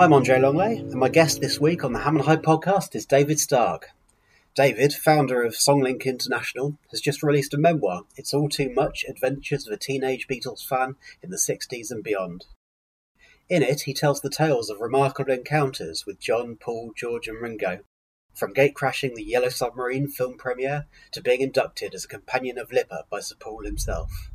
I'm Andre Langlois, and my guest this week on the Ham and High podcast is David Stark. David, founder of Songlink International, has just released a memoir, It's All Too Much Adventures of a Teenage Beatles Fan in the 60s and Beyond. In it, he tells the tales of remarkable encounters with John, Paul, George, and Ringo, from gatecrashing the Yellow Submarine film premiere to being inducted as a companion of LIPA by Sir Paul himself.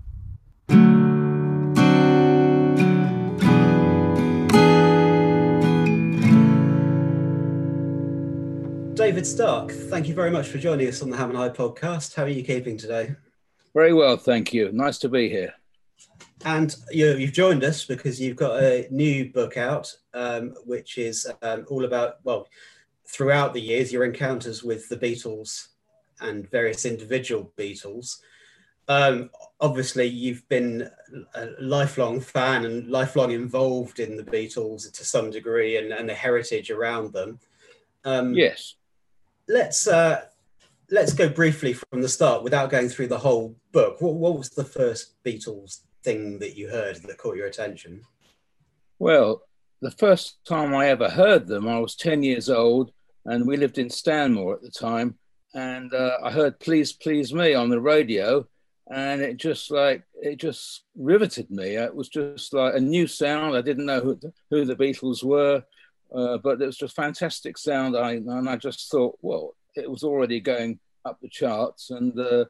David Stark, thank you very much for joining us on the Ham and High podcast. How are you keeping today? Very well, thank you. Nice to be here. And you, have joined us because you've got a new book out, um, which is um, all about, well, throughout the years, your encounters with the Beatles and various individual Beatles. Um, obviously, you've been a lifelong fan and lifelong involved in the Beatles to some degree and, and the heritage around them. Um, yes. Let's uh, let's go briefly from the start without going through the whole book. What, what was the first Beatles thing that you heard that caught your attention? Well, the first time I ever heard them, I was 10 years old and we lived in Stanmore at the time. And uh, I heard "Please Please Me" on the radio, and it just like it just riveted me. It was just like a new sound. I didn't know who, who the Beatles were, uh, but it was just fantastic sound. I and I just thought, well, it was already going up the charts, and uh,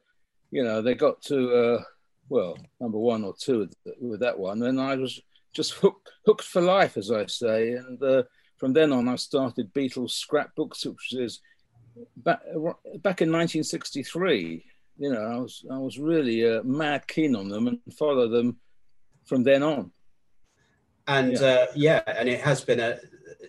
you know they got to uh, well number one or two with, that one, and I was just hooked hooked for life, as I say, and uh, from then on, I started Beatles scrapbooks, which is back, back in 1963. You know, I was I was really uh, mad keen on them and follow them from then on. And yeah, uh, yeah and it has been a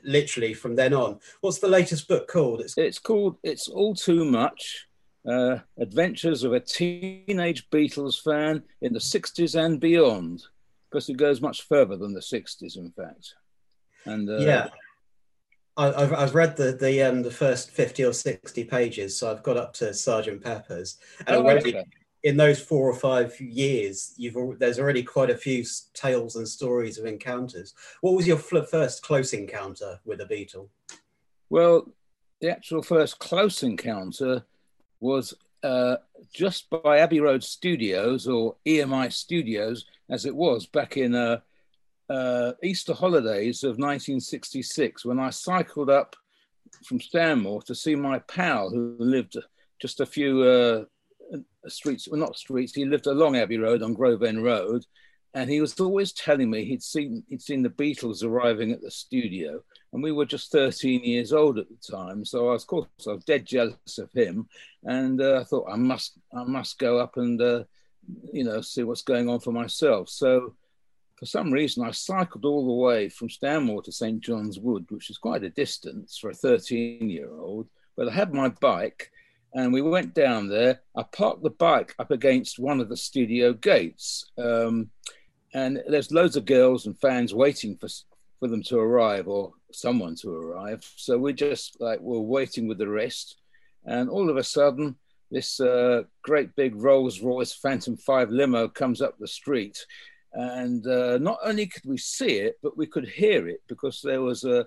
literally from then on. What's the latest book called? It's, it's called It's All Too Much. Uh, Adventures of a Teenage Beatles Fan in the 60s and Beyond, because it goes much further than the 60s, in fact. And uh, yeah, I've, I've read the the um, the first fifty or sixty pages, so I've got up to Sergeant Pepper's, and oh, already okay. In those four or five years, you've there's already quite a few tales and stories of encounters. What was your first close encounter with a beetle? Well, the actual first close encounter was uh, just by Abbey Road Studios or EMI Studios, as it was back in. Uh, uh, Easter holidays of 1966 when I cycled up from Stanmore to see my pal who lived just a few uh, streets, well, not streets, he lived along Abbey Road on Grove End Road. And he was always telling me he'd seen he'd seen the Beatles arriving at the studio, and we were just 13 years old at the time. So I was, of course, I was dead jealous of him, and uh, I thought I must I must go up and uh, you know see what's going on for myself. So for some reason, I cycled all the way from Stanmore to St. John's Wood, which is quite a distance for a 13 year old. But I had my bike and we went down there. I parked the bike up against one of the studio gates. Um, and there's loads of girls and fans waiting for, for them to arrive or someone to arrive. So we're just like were waiting with the rest. And all of a sudden, this uh, great big Rolls Royce Phantom 5 limo comes up the street and uh, not only could we see it, but we could hear it because there was a,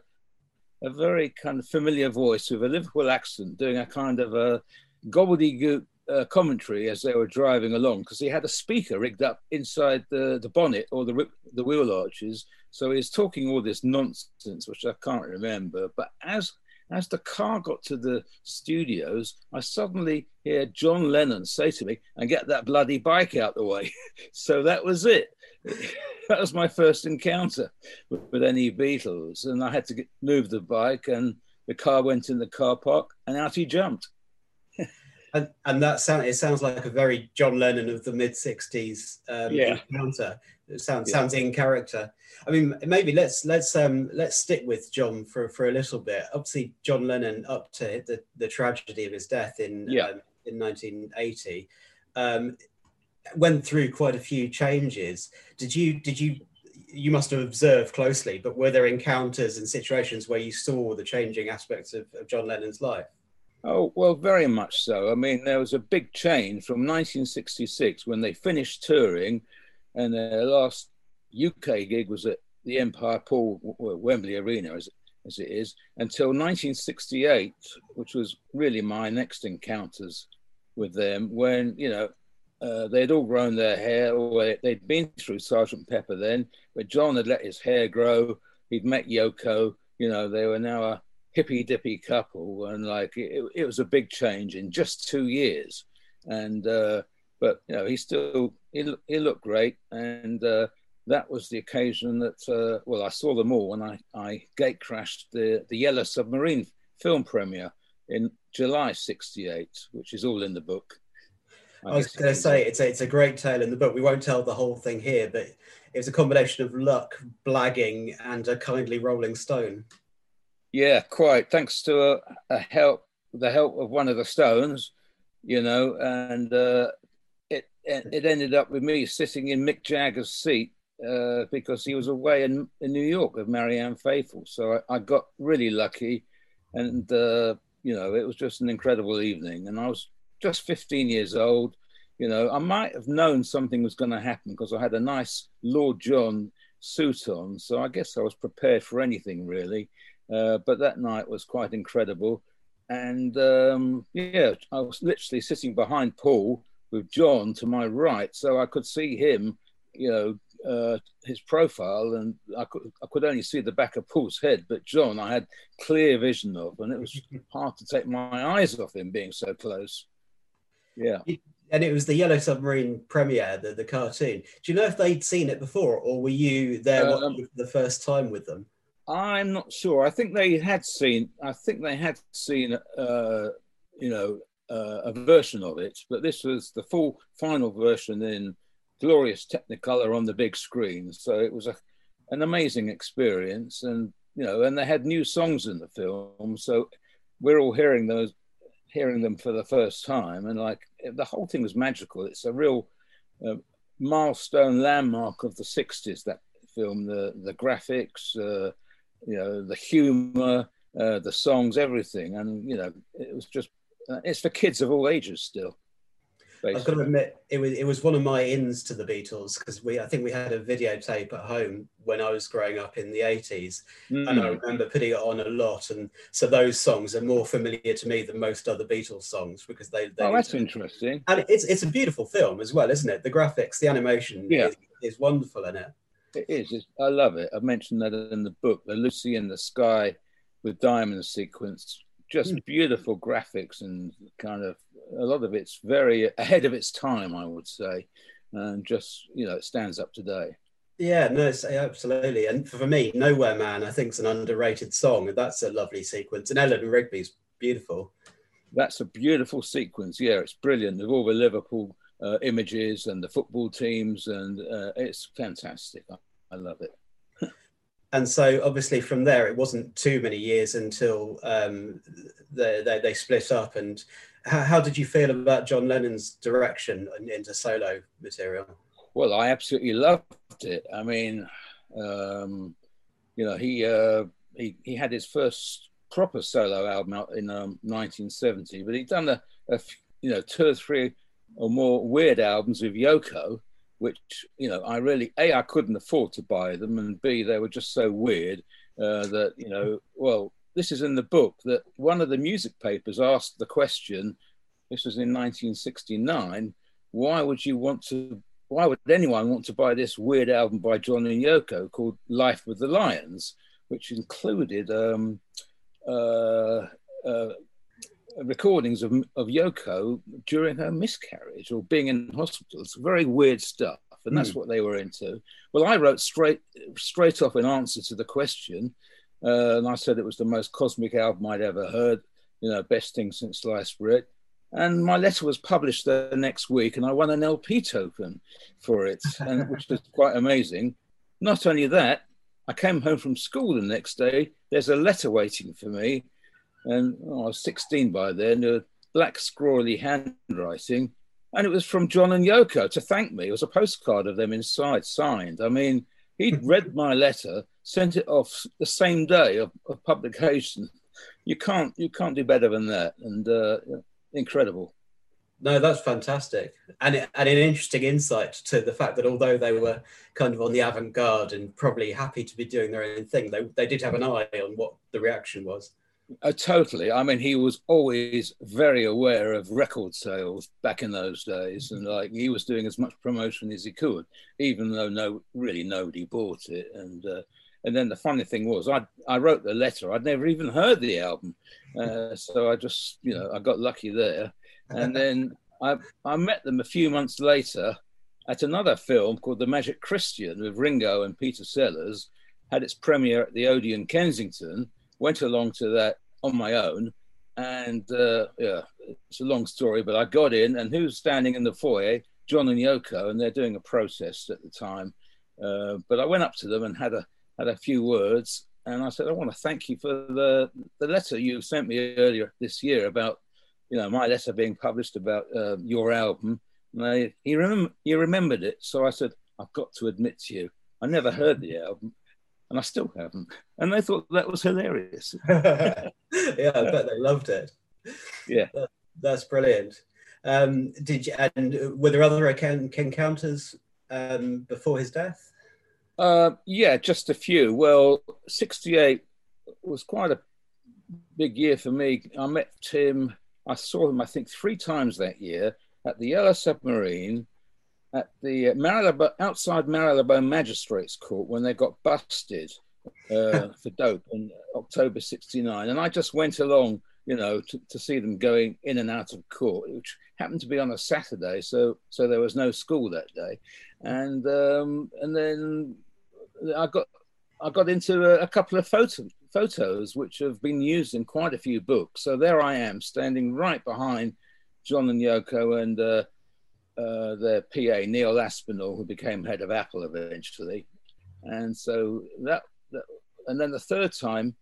a very kind of familiar voice with a Liverpool accent doing a kind of a gobbledygook uh, commentary as they were driving along because he had a speaker rigged up inside the, the bonnet or the, the wheel arches. So he was talking all this nonsense, which I can't remember. But as as the car got to the studios, I suddenly hear John Lennon say to me, and get that bloody bike out the way. so that was it. that was my first encounter with, with, any Beatles. And I had to get, move the bike, and the car went in the car park, and out he jumped. and, and that sound, it sounds like a very John Lennon of the mid 60s um, yeah. encounter. It sounds, yeah. sounds in character. I mean, maybe let's let's um, let's stick with John for, for a little bit. Obviously, John Lennon, up to the, the tragedy of his death in yeah. um, in 1980, um, went through quite a few changes. Did you did you you must have observed closely, but were there encounters and situations where you saw the changing aspects of, of John Lennon's life? Oh, well, very much so. I mean, there was a big change from 1966 when they finished touring and their last UK gig was at the Empire Pool Wembley Arena as, as it is until 1968, which was really my next encounters with them when, you know, uh, they'd all grown their hair, or they'd been through Sergeant Pepper then, but John had let his hair grow. He'd met Yoko. You know, they were now a hippy dippy couple, and like it, it was a big change in just two years. And uh, but you know, he still he, he looked great, and uh, that was the occasion that uh, well, I saw them all when I I gate crashed the the Yellow Submarine film premiere in July '68, which is all in the book. I, I was going to say it's a, it's a great tale in the book. We won't tell the whole thing here, but it was a combination of luck, blagging, and a kindly rolling stone. Yeah, quite. Thanks to a, a help, the help of one of the stones, you know, and uh, it it ended up with me sitting in Mick Jagger's seat uh, because he was away in, in New York with Marianne Faithfull. So I, I got really lucky, and uh, you know, it was just an incredible evening. And I was just 15 years old. You know, I might have known something was going to happen because I had a nice Lord John suit on. So I guess I was prepared for anything really. Uh, but that night was quite incredible. And um, yeah, I was literally sitting behind Paul with John to my right. So I could see him, you know, uh, his profile, and I could I could only see the back of Paul's head, but John I had clear vision of, and it was hard to take my eyes off him being so close. Yeah. And it was the Yellow Submarine premiere, the, the cartoon. Do you know if they'd seen it before, or were you there um, the first time with them? I'm not sure. I think they had seen. I think they had seen, uh, you know, uh, a version of it, but this was the full final version in glorious Technicolor on the big screen. So it was a, an amazing experience, and you know, and they had new songs in the film. So we're all hearing those hearing them for the first time, and like the whole thing was magical. It's a real uh, milestone landmark of the '60s. That film, the the graphics, uh, you know, the humor, uh, the songs, everything, and you know, it was just uh, it's for kids of all ages still. Basically. I've got to admit, it was it was one of my ins to the Beatles because we I think we had a videotape at home when I was growing up in the eighties, mm. and I hmm. remember putting it on a lot. And so those songs are more familiar to me than most other Beatles songs because they. they oh, that's interesting. And it's it's a beautiful film as well, isn't it? The graphics, the animation, yeah. is, is wonderful in it. It is. It's, I love it. I mentioned that in the book, the Lucy in the Sky with diamond sequence. Just mm. beautiful graphics and kind of a lot of it's very ahead of its time, I would say, and just you know it stands up today. Yeah, no, absolutely. And for me, Nowhere Man, I think, is an underrated song. That's a lovely sequence, and Eleanor Rigby's beautiful. That's a beautiful sequence. Yeah, it's brilliant with all the Liverpool uh, images and the football teams, and uh, it's fantastic. I, I love it. And so obviously from there it wasn't too many years until um, they, they, they, split up. And how, how, did you feel about john lennon's direction into solo material? Well i absolutely loved it. I mean um, you know he, uh, he he had his first proper solo album out in um, 1970 but he'd done a, a you know two or three or more weird albums with yoko which you know I really a I couldn't afford to buy them, and b they were just so weird uh, that you know well this is in the book that one of the music papers asked the question. This was in 1969. Why would you want to? Why would anyone want to buy this weird album by John and Yoko called Life with the Lions, which included um, uh, uh, recordings of, of Yoko during her miscarriage or being in hospital. It's very weird stuff, and that's mm. what they were into. Well, I wrote straight straight off in answer to the question, uh, and I said it was the most cosmic album I'd ever heard. You know, best thing since sliced bread. And my letter was published the next week, and I won an LP token for it, and, which was quite amazing. Not only that, I came home from school the next day. There's a letter waiting for me and oh, I was 16 by then, a black scrawly handwriting, and it was from John and Yoko to thank me. It was a postcard of them inside, signed. I mean, he'd read my letter, sent it off the same day of, of publication. You can't, you can't do better than that, and uh, incredible. No, that's fantastic, and it, and an interesting insight to the fact that although they were kind of on the avant-garde and probably happy to be doing their own thing, they they did have an eye on what the reaction was. Uh, totally. I mean, he was always very aware of record sales back in those days, and like he was doing as much promotion as he could, even though no, really nobody bought it. And uh, and then the funny thing was, I I wrote the letter. I'd never even heard the album, uh, so I just you know I got lucky there. And then I, I met them a few months later at another film called The Magic Christian with Ringo and Peter Sellers, had its premiere at the Odeon Kensington, went along to that on my own. And uh, yeah, it's a long story, but I got in, and who's standing in the foyer? John and Yoko, and they're doing a protest at the time. Uh, but I went up to them and had a had a few words, and I said, I want to thank you for the the letter you sent me earlier this year about you know, my letter being published about uh, your album. I, he, rem- he remembered it. So I said, I've got to admit to you, I never heard the album and I still haven't. And they thought that was hilarious. yeah, I bet they loved it. Yeah. That, that's brilliant. Um, did you, and were there other encounters um, before his death? Uh, yeah, just a few. Well, 68 was quite a big year for me. I met Tim I saw him, I think, three times that year at the Yellow Submarine, at the Marylebone, outside Marylebone Magistrates Court when they got busted uh, for dope in October 69. And I just went along, you know, to, to, see them going in and out of court, which happened to be on a Saturday. So, so there was no school that day. And, um, and then I got, I got into a, a couple of photos photos which have been used in quite a few books. So there I am, standing right behind John and Yoko and uh, uh, their PA Neil Aspinall, who became head of Apple eventually. And so that, that and then the third time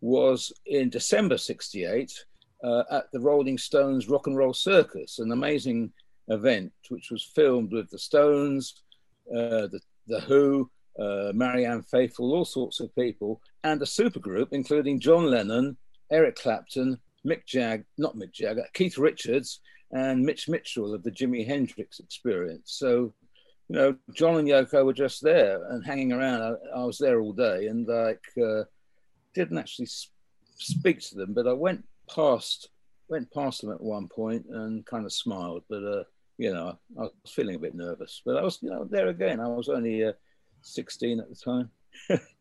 was in December '68 uh, at the Rolling Stones Rock and Roll Circus, an amazing event which was filmed with the Stones, uh, the the Who, uh, Marianne Faithfull, all sorts of people, and a supergroup including John Lennon, Eric Clapton, Mick Jag, not Mick Jagger, Keith Richards, and Mitch Mitchell of the Jimi Hendrix Experience. So, you know, John and Yoko were just there and hanging around. I, I was there all day and like uh, didn't actually speak to them, but I went past went past them at one point and kind of smiled. But uh, you know, I was feeling a bit nervous. But I was, you know, there again. I was only uh, 16 at the time.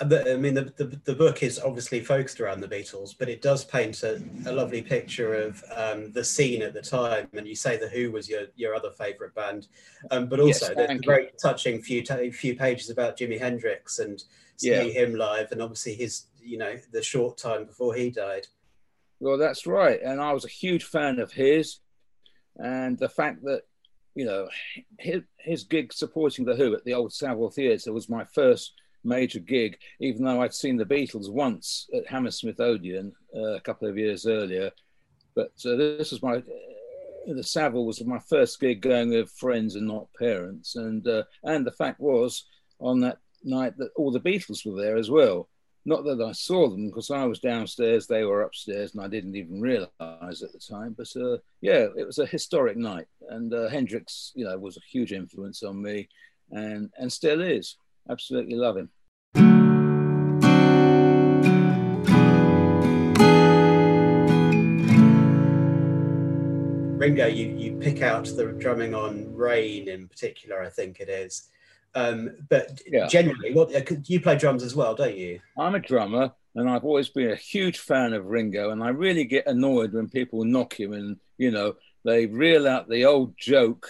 I mean, the, the, the, book is obviously focused around the Beatles, but it does paint a, a lovely picture of um, the scene at the time. And you say the Who was your, your other favourite band, um, but also yes, there's a very touching few t- few pages about Jimi Hendrix and seeing yeah. him live, and obviously his you know the short time before he died. Well, that's right, and I was a huge fan of his, and the fact that you know, his, his gig supporting The Who at the Old Saville Theatre was my first major gig, even though I'd seen the Beatles once at Hammersmith Odeon uh, a couple of years earlier. But uh, this was my, uh, the Saville was my first gig going with friends and not parents. And, uh, and the fact was, on that night, that all the Beatles were there as well. Not that I saw them because I was downstairs, they were upstairs, and I didn't even realize at the time. But uh, yeah, it was a historic night, and uh, Hendrix, you know, was a huge influence on me, and and still is. Absolutely love him. Ringo, you, you pick out the drumming on Rain in particular, I think it is. Um, but yeah. generally, what uh, you play drums as well, don't you? I'm a drummer, and I've always been a huge fan of Ringo. And I really get annoyed when people knock him, and you know they reel out the old joke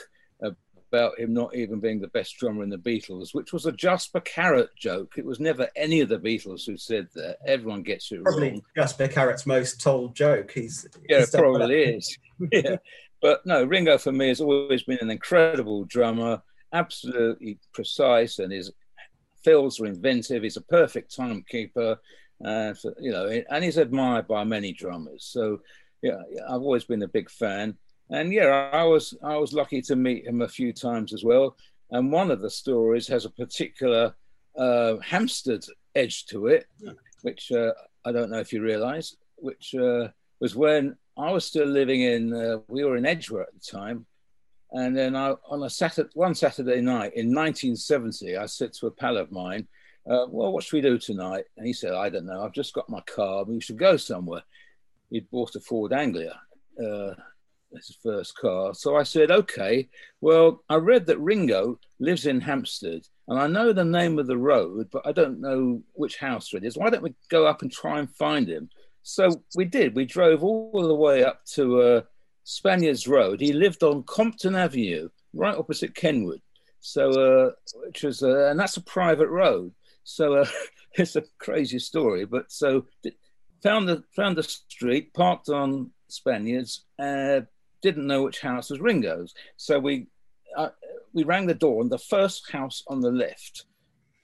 about him not even being the best drummer in the Beatles, which was a Jasper Carrott joke. It was never any of the Beatles who said that. Everyone gets it probably wrong. Jasper Carrott's most told joke. He's yeah, probably is. yeah, but no, Ringo for me has always been an incredible drummer absolutely precise and his fills are inventive. He's a perfect timekeeper, uh, for, you know, and he's admired by many drummers. So, yeah, I've always been a big fan. And yeah, I was I was lucky to meet him a few times as well. And one of the stories has a particular uh, Hampstead edge to it, which uh, I don't know if you realise, which uh, was when I was still living in, uh, we were in Edgware at the time. And then I, on a Saturday, one Saturday night in 1970, I said to a pal of mine, uh, well, what should we do tonight? And he said, I don't know. I've just got my car. We should go somewhere. He'd bought a Ford Anglia. Uh, that's his first car. So I said, okay, well, I read that Ringo lives in Hampstead and I know the name of the road, but I don't know which house it is. Why don't we go up and try and find him? So we did. We drove all the way up to uh, Spaniards Road. He lived on Compton Avenue, right opposite Kenwood. So, uh, which was, uh, and that's a private road. So uh, it's a crazy story. But so found the found the street, parked on Spaniards, uh, didn't know which house was Ringo's. So we uh, we rang the door, and the first house on the left.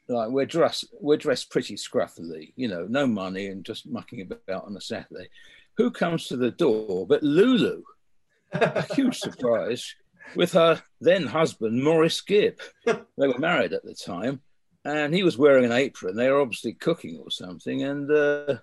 Like we're dressed, we're dressed pretty scruffily, you know, no money and just mucking about on a Saturday. Who comes to the door but Lulu? a huge surprise with her then husband Maurice Gibb. They were married at the time, and he was wearing an apron. They were obviously cooking or something. And uh,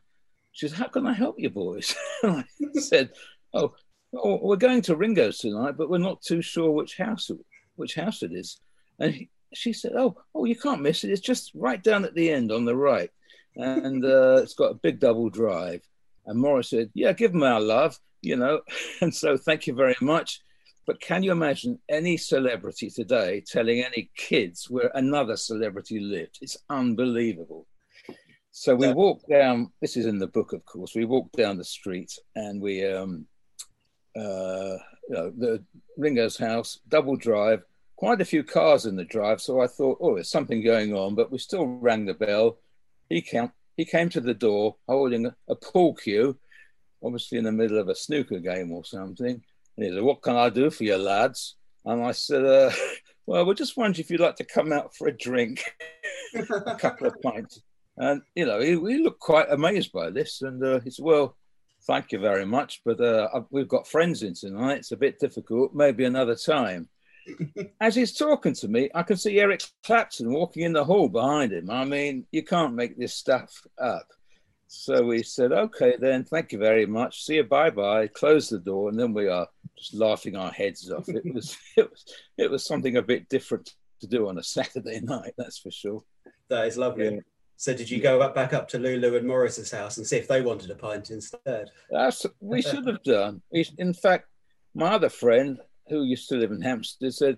she said, "How can I help you, boys?" I said, "Oh, oh, we're going to Ringo's tonight, but we're not too sure which house which house it is." And he, she said, "Oh, oh, you can't miss it. It's just right down at the end on the right, and uh, it's got a big double drive." And Maurice said, "Yeah, give them our love, you know." And so, thank you very much. But can you imagine any celebrity today telling any kids where another celebrity lived? It's unbelievable. So we walked down. This is in the book, of course. We walked down the street, and we, um, uh, you know, the Ringo's house, double drive, quite a few cars in the drive. So I thought, oh, there's something going on. But we still rang the bell. He came. He came to the door holding a, pool cue, obviously in the middle of a snooker game or something. And he said, What can I do for you, lads? And I said, uh, Well, we're just wondering if you'd like to come out for a drink, a couple of pints. And, you know, he, he looked quite amazed by this. And uh, he said, Well, thank you very much, but uh, we've got friends in tonight. It's a bit difficult. Maybe another time. As he's talking to me, I can see Eric Clapton walking in the hall behind him. I mean, you can't make this stuff up. So we said, okay, then, thank you very much. See you, bye bye. Close the door, and then we are just laughing our heads off. It was, it was, it was something a bit different to do on a Saturday night, that's for sure. That is lovely. Yeah. So, did you go up, back up to Lulu and Maurice's house and see if they wanted a pint instead? That's, we should have done. In fact, my other friend who used to live in Hampstead said,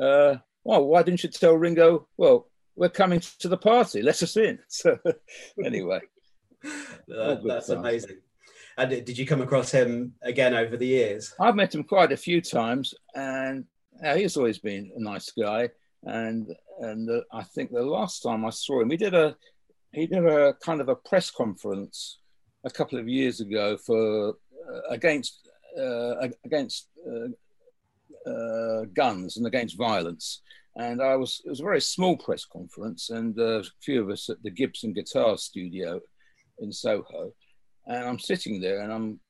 uh, "Well, why didn't you tell Ringo? Well, we're coming to the party. Let us in." So, anyway. Uh, that's fun. amazing. And did you come across him again over the years? I've met him quite a few times, and he's always been a nice guy. And and uh, I think the last time I saw him, he did a he did a kind of a press conference a couple of years ago for uh, against uh, against uh, uh, guns and against violence. And I was it was a very small press conference, and a few of us at the Gibson Guitar Studio in Soho. And I'm sitting there and I'm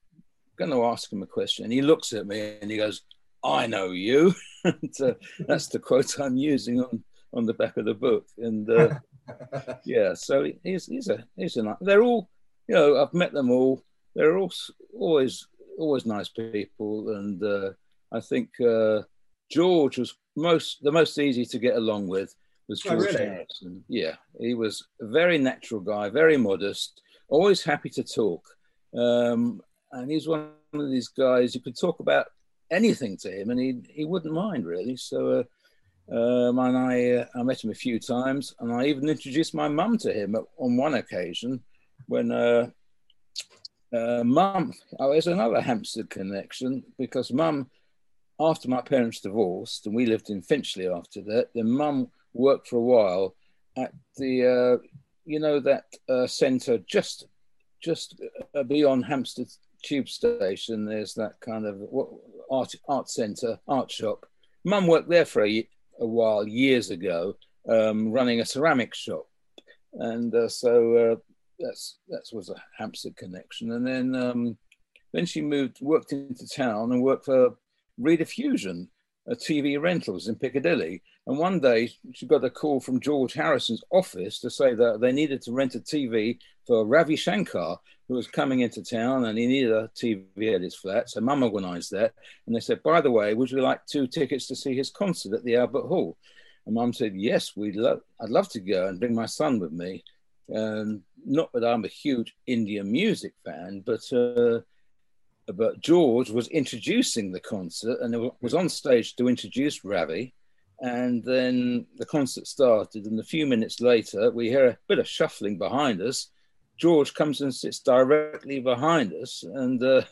going to ask him a question. And he looks at me and he goes, I know you. and, uh, that's the quote I'm using on, on the back of the book. And uh, yeah, so he's, he's a, he's a, they're all, you know, I've met them all. They're all always, always nice people. And uh, I think uh, George was most, the most easy to get along with was George oh, really? Harrison. Yeah, he was a very natural guy, very modest always happy to talk. Um, and he's one of these guys you could talk about anything to him, and he he wouldn't mind really. So, uh, um, and I uh, I met him a few times, and I even introduced my mum to him on one occasion when. Uh, uh, mum, oh, there's another Hampstead connection because mum, after my parents divorced and we lived in Finchley after that, then mum worked for a while at the uh, you know that uh, centre just just uh, beyond Hampstead Tube Station. There's that kind of art art centre, art shop. Mum worked there for a, a while years ago, um, running a ceramic shop, and uh, so uh, that's that was a Hampstead connection. And then um, then she moved, worked into town, and worked for Rediffusion. uh, TV rentals in Piccadilly. And one day she got a call from George Harrison's office to say that they needed to rent a TV for Ravi Shankar, who was coming into town and he needed a TV at his flat. So mum organised that. And they said, by the way, would you like two tickets to see his concert at the Albert Hall? And mum said, yes, we'd lo- I'd love to go and bring my son with me. Um, not that I'm a huge Indian music fan, but uh, but George was introducing the concert and was on stage to introduce Ravi. And then the concert started, and a few minutes later, we hear a bit of shuffling behind us. George comes and sits directly behind us, and uh,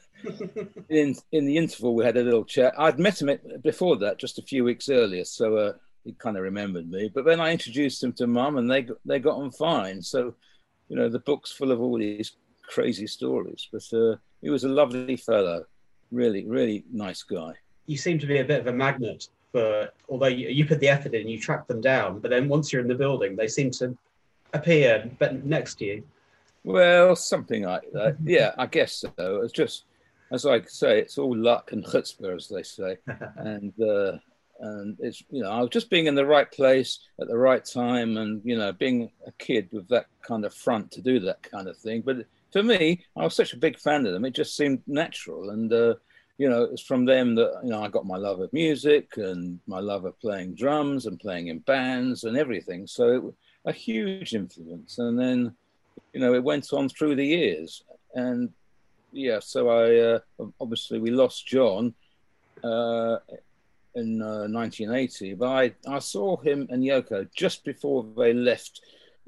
in in the interval, we had a little chat. I'd met him before that, just a few weeks earlier, so uh, he kind of remembered me. But then I introduced him to Mum, and they they got on fine. So, you know, the book's full of all these crazy stories. But uh, he was a lovely fellow, really, really nice guy. You seem to be a bit of a magnet for, although you, you put the effort in, you track them down, but then once you're in the building, they seem to appear next to you. Well, something like that. yeah, I guess so. It's just, as I say, it's all luck and chutzpah, as they say. and uh, and it's you know I was just being in the right place at the right time, and you know being a kid with that kind of front to do that kind of thing. But for me, I was such a big fan of them; it just seemed natural, and uh, you know it's from them that you know I got my love of music and my love of playing drums and playing in bands and everything. So it, a huge influence, and then you know it went on through the years, and yeah, so I uh, obviously we lost John. Uh, in uh, 1980, but I, I saw him and Yoko just before they left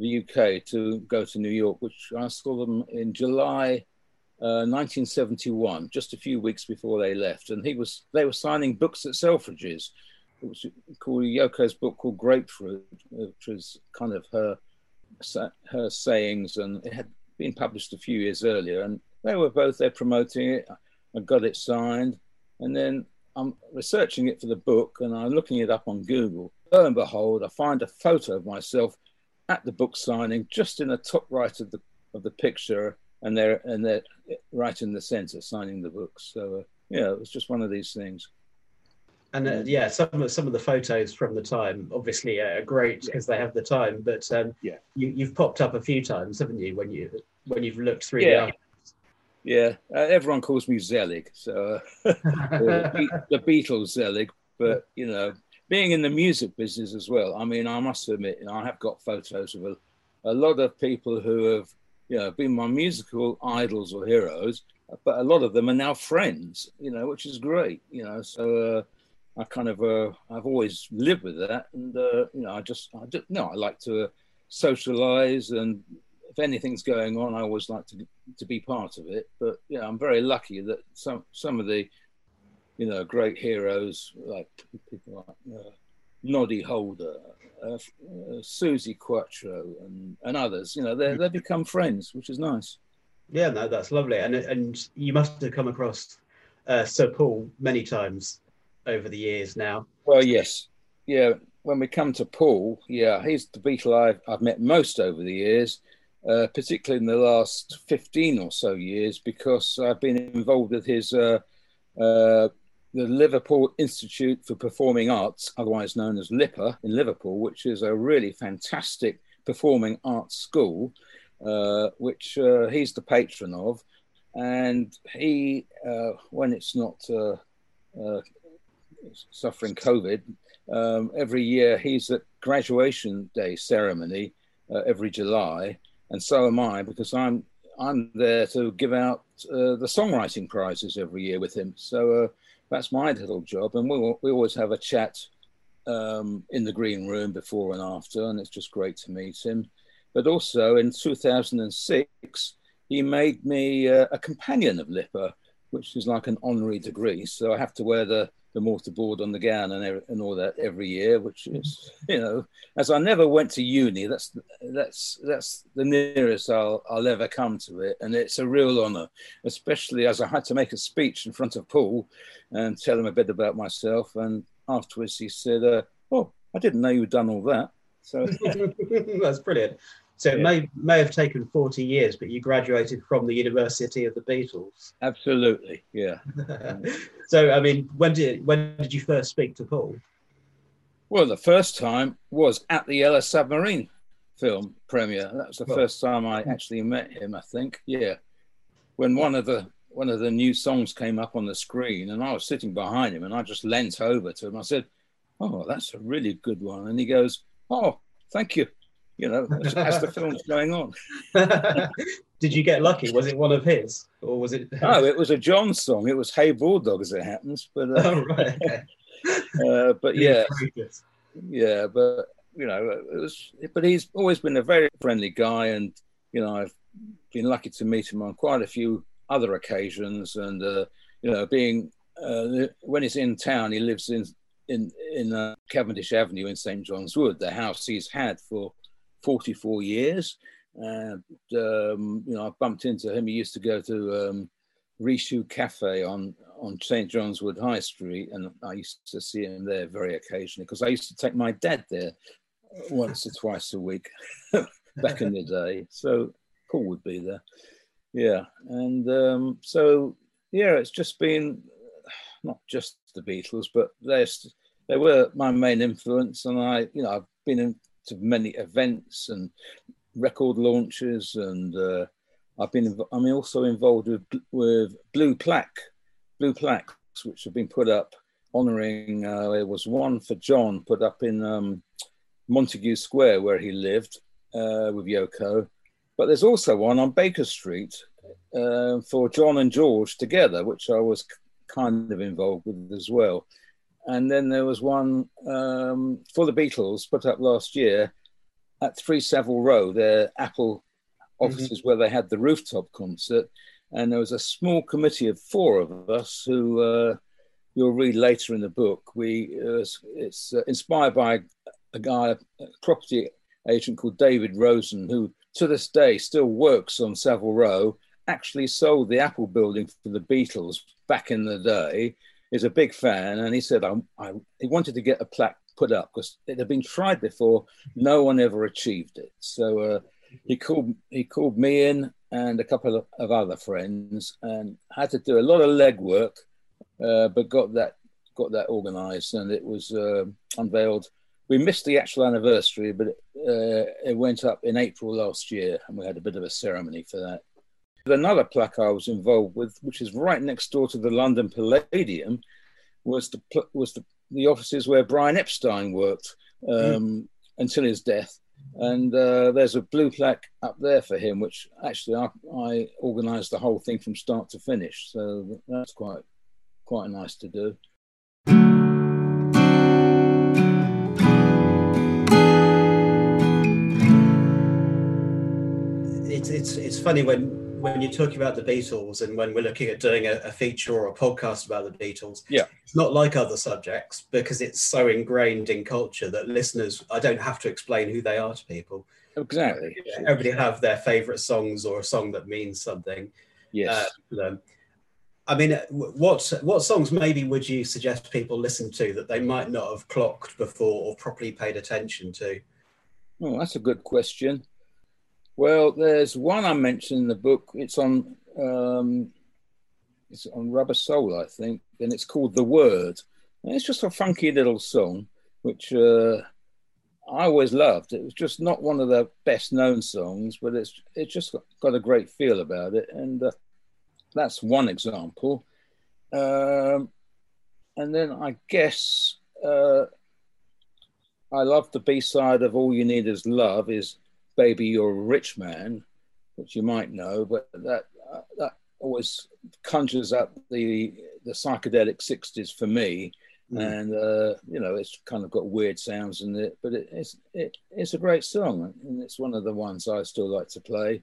the UK to go to New York, which I saw them in July uh, 1971, just a few weeks before they left. And he was they were signing books at Selfridges. It was called Yoko's book called Grapefruit, which was kind of her her sayings, and it had been published a few years earlier. And they were both there promoting it. I got it signed, and then I'm researching it for the book and I'm looking it up on Google. Lo and behold, I find a photo of myself at the book signing, just in the top right of the of the picture, and they're and they're right in the centre signing the book. So uh, yeah, it was just one of these things. And uh, yeah, some of some of the photos from the time obviously are great because yeah. they have the time. But um, yeah, you, have popped up a few times, haven't you? When you when you've looked through yeah. the yeah, uh, everyone calls me Zelig, so uh, the, the Beatles Zelig. But you know, being in the music business as well, I mean, I must admit, you know, I have got photos of a, a lot of people who have, you know, been my musical idols or heroes, but a lot of them are now friends, you know, which is great, you know. So uh, I kind of, uh, I've always lived with that, and uh, you know, I just, I just, no, I like to socialize and if anything's going on, I always like to to be part of it. But yeah, I'm very lucky that some some of the you know great heroes like people like uh, Noddy Holder, uh, uh, Suzi Quatro, and and others, you know, they they become friends, which is nice. Yeah, no, that's lovely, and and you must have come across uh, Sir Paul many times over the years now. Well, yes, yeah. When we come to Paul, yeah, he's the Beatle I've, I've met most over the years uh, particularly in the last 15 or so years, because I've been involved with his uh, uh, the Liverpool Institute for Performing Arts, otherwise known as LIPA in Liverpool, which is a really fantastic performing arts school, uh, which uh, he's the patron of. And he, uh, when it's not suffering COVID, um, every year he's at graduation day ceremony every July and so am I because I'm I'm there to give out uh, the songwriting prizes every year with him. So uh, that's my little job, and we we always have a chat um, in the green room before and after, and it's just great to meet him. But also in 2006, he made me uh, a companion of LIPA, which is like an honorary degree. So I have to wear the the mortarboard on the gown and, and all that every year, which is, you know, as I never went to uni, that's that's that's the nearest I'll I'll ever come to it, and it's a real honour, especially as I had to make a speech in front of Paul and tell him a bit about myself, and afterwards he said, uh, "Oh, I didn't know you'd done all that." So that's brilliant. So it may may have taken 40 years, but you graduated from the University of the Beatles. Absolutely, yeah. so I mean, when did when did you first speak to Paul? Well, the first time was at the Yellow Submarine film premiere. That was the oh. first time I actually met him. I think, yeah, when one of the one of the new songs came up on the screen, and I was sitting behind him, and I just leant over to him. I said, "Oh, that's a really good one," and he goes, "Oh, thank you." You know, as, as the film's going on. Did you get lucky? Was it one of his, or was it? No, it was a John song. It was "Hey Bulldog," as it happens. But uh, oh, right. Okay. uh, but yeah, yeah, but you know, it was. But he's always been a very friendly guy, and you know, I've been lucky to meet him on quite a few other occasions, and uh, you know, being uh, when he's in town, he lives in in in uh, Cavendish Avenue in St John's Wood, the house he's had for 44 years. And um, you know, I bumped into him. He used to go to um, Richoux Cafe on on St John's Wood High Street, and I used to see him there very occasionally because I used to take my dad there once or twice a week back in the day. So Paul would be there. Yeah, and um, so yeah, it's just been not just the Beatles, but they they were my main influence, and I, you know, I've been into many events and record launches, and uh, I've been I'm also involved with with Blue Plaque, Blue Plaques, which have been put up honouring. Uh, there was one for John put up in um, Montagu Square where he lived uh, with Yoko, but there's also one on Baker Street uh, for John and George together, which I was kind of involved with as well. And then there was one um, for the Beatles put up last year at Three Savile Row, their Apple offices mm-hmm. where they had the rooftop concert. And there was a small committee of four of us who uh, you'll read later in the book. We uh, it's uh, inspired by a guy, a property agent called David Rosen, who to this day still works on Savile Row, actually sold the Apple building for the Beatles back in the day, is a big fan. And he said, I, I, he wanted to get a plaque put up because it had been tried before. No one ever achieved it. So uh, he called he called me in and a couple of, of other friends and had to do a lot of legwork, uh, but got that got that organised and it was uh, unveiled we missed the actual anniversary, but uh, it went up in April last year, and we had a bit of a ceremony for that. Another plaque I was involved with, which is right next door to the London Palladium, was the was the, the offices where Brian Epstein worked um, mm. until his death, and uh, there's a blue plaque up there for him, which actually I, I organised the whole thing from start to finish, so that's quite quite nice to do. It's it's funny when when you're talking about the Beatles and when we're looking at doing a, a, feature or a podcast about the Beatles, yeah, it's not like other subjects because it's so ingrained in culture that listeners, I don't have to explain who they are to people. Exactly. Everybody have their favorite songs or a song that means something. Yes. Uh, I mean, what what songs maybe would you suggest people listen to that they might not have clocked before or properly paid attention to? Oh, that's a good question. Well, there's one I mentioned in the book. It's on um, it's on Rubber Soul, I think, and it's called The Word. And it's just a funky little song, which uh, I always loved. It was just not one of the best known songs, but it's it's just got a great feel about it, and uh, that's one example. Um, and then I guess uh, I love the B side of All You Need Is Love is Baby You're a Rich Man, which you might know, but that uh, that always conjures up the the psychedelic 60s for me. Mm. And uh, you know, it's kind of got weird sounds in it, but it, it's it, it's a great song, and it's one of the ones I still like to play.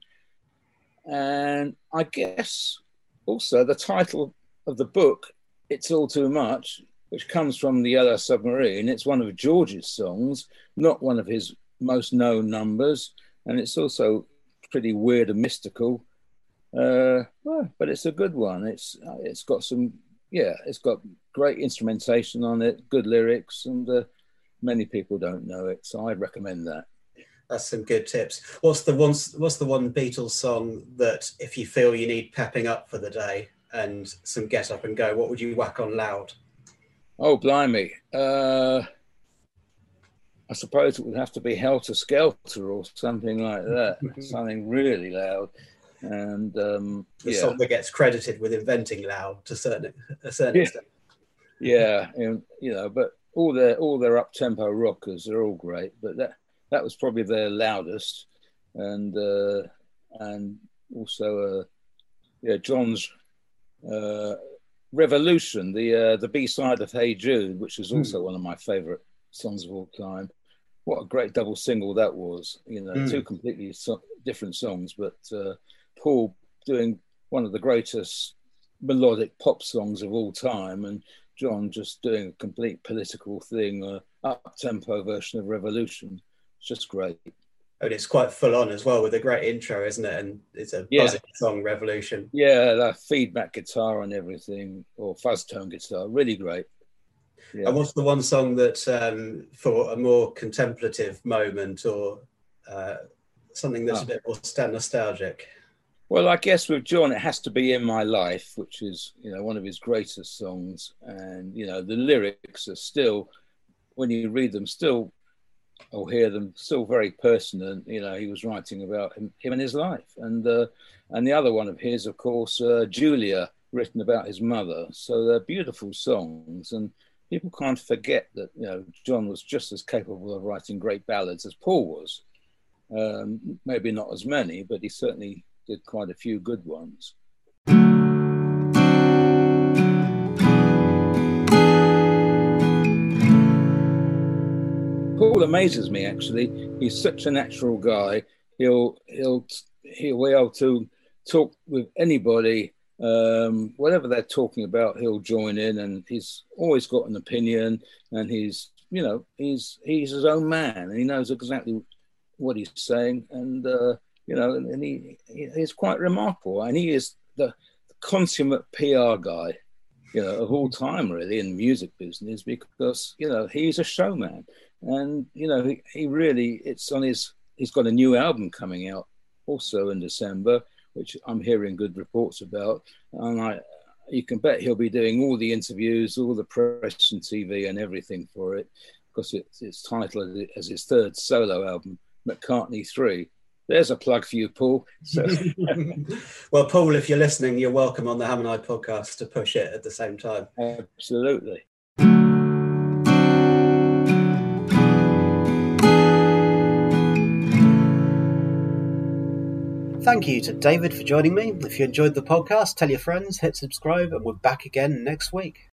And I guess also the title of the book, "It's All Too Much," which comes from the Yellow Submarine. It's one of George's songs, not one of his most known numbers, and it's also pretty weird and mystical. Uh, well, but it's a good one. It's it's got some yeah, it's got great instrumentation on it, good lyrics, and uh, many people don't know it, so I'd recommend that. That's some good tips. What's the one? What's the one Beatles song that if you feel you need pepping up for the day and some get up and go, what would you whack on loud? Oh, blimey! Uh, I suppose it would have to be Helter Skelter or something like that. something really loud. And um, the yeah. song that gets credited with inventing loud to certain a certain yeah. extent. Yeah, you know, but all their all their up tempo rockers are all great, but that that was probably their loudest, and uh, and also uh, yeah John's uh, Revolution, the uh, the B side of Hey Jude, which is also mm. one of my favourite songs of all time. What a great double single that was! You know, mm. two completely so- different songs, but uh, Paul doing one of the greatest melodic pop songs of all time, and John just doing a complete political thing, uh, up tempo version of Revolution. It's just great. And it's quite full on as well with a great intro, isn't it? And it's a yeah. buzzing song, Revolution. Yeah, that feedback guitar and everything, or fuzz tone guitar, really great. Yeah. And what's the one song that, um, for a more contemplative moment or uh, something that's oh. a bit more nostalgic? Well, I guess with John, it has to be "In My Life," which is you know one of his greatest songs, and you know the lyrics are still, when you read them, still or hear them, still very personal. You know, he was writing about him, him and his life, and uh, and the other one of his, of course, uh, Julia, written about his mother. So they're beautiful songs, and people can't forget that you know John was just as capable of writing great ballads as Paul was. Um, maybe not as many, but he certainly did quite a few good ones. Paul amazes me actually. He's such a natural guy. He'll he'll he'll be able to talk with anybody, um, whatever they're talking about. He'll join in, and he's always got an opinion. And he's you know he's he's his own man, and he knows exactly what he's saying. And uh, you know, and he, he's quite remarkable. And he is the consummate PR guy, you know, of all time, really, in the music business, because, you know, he's a showman. And, you know, he, he really, it's on his, he's got a new album coming out also in December, which I'm hearing good reports about. And I, you can bet he'll be doing all the interviews, all the press and TV and everything for it, because it's, it's titled as his third solo album, McCartney 3 there's a plug for you, Paul. So. well, Paul, if you're listening, you're welcome on the Ham and High podcast to push it at the same time. Absolutely. Thank you to David for joining me. If you enjoyed the podcast, tell your friends, hit subscribe, and we're back again next week.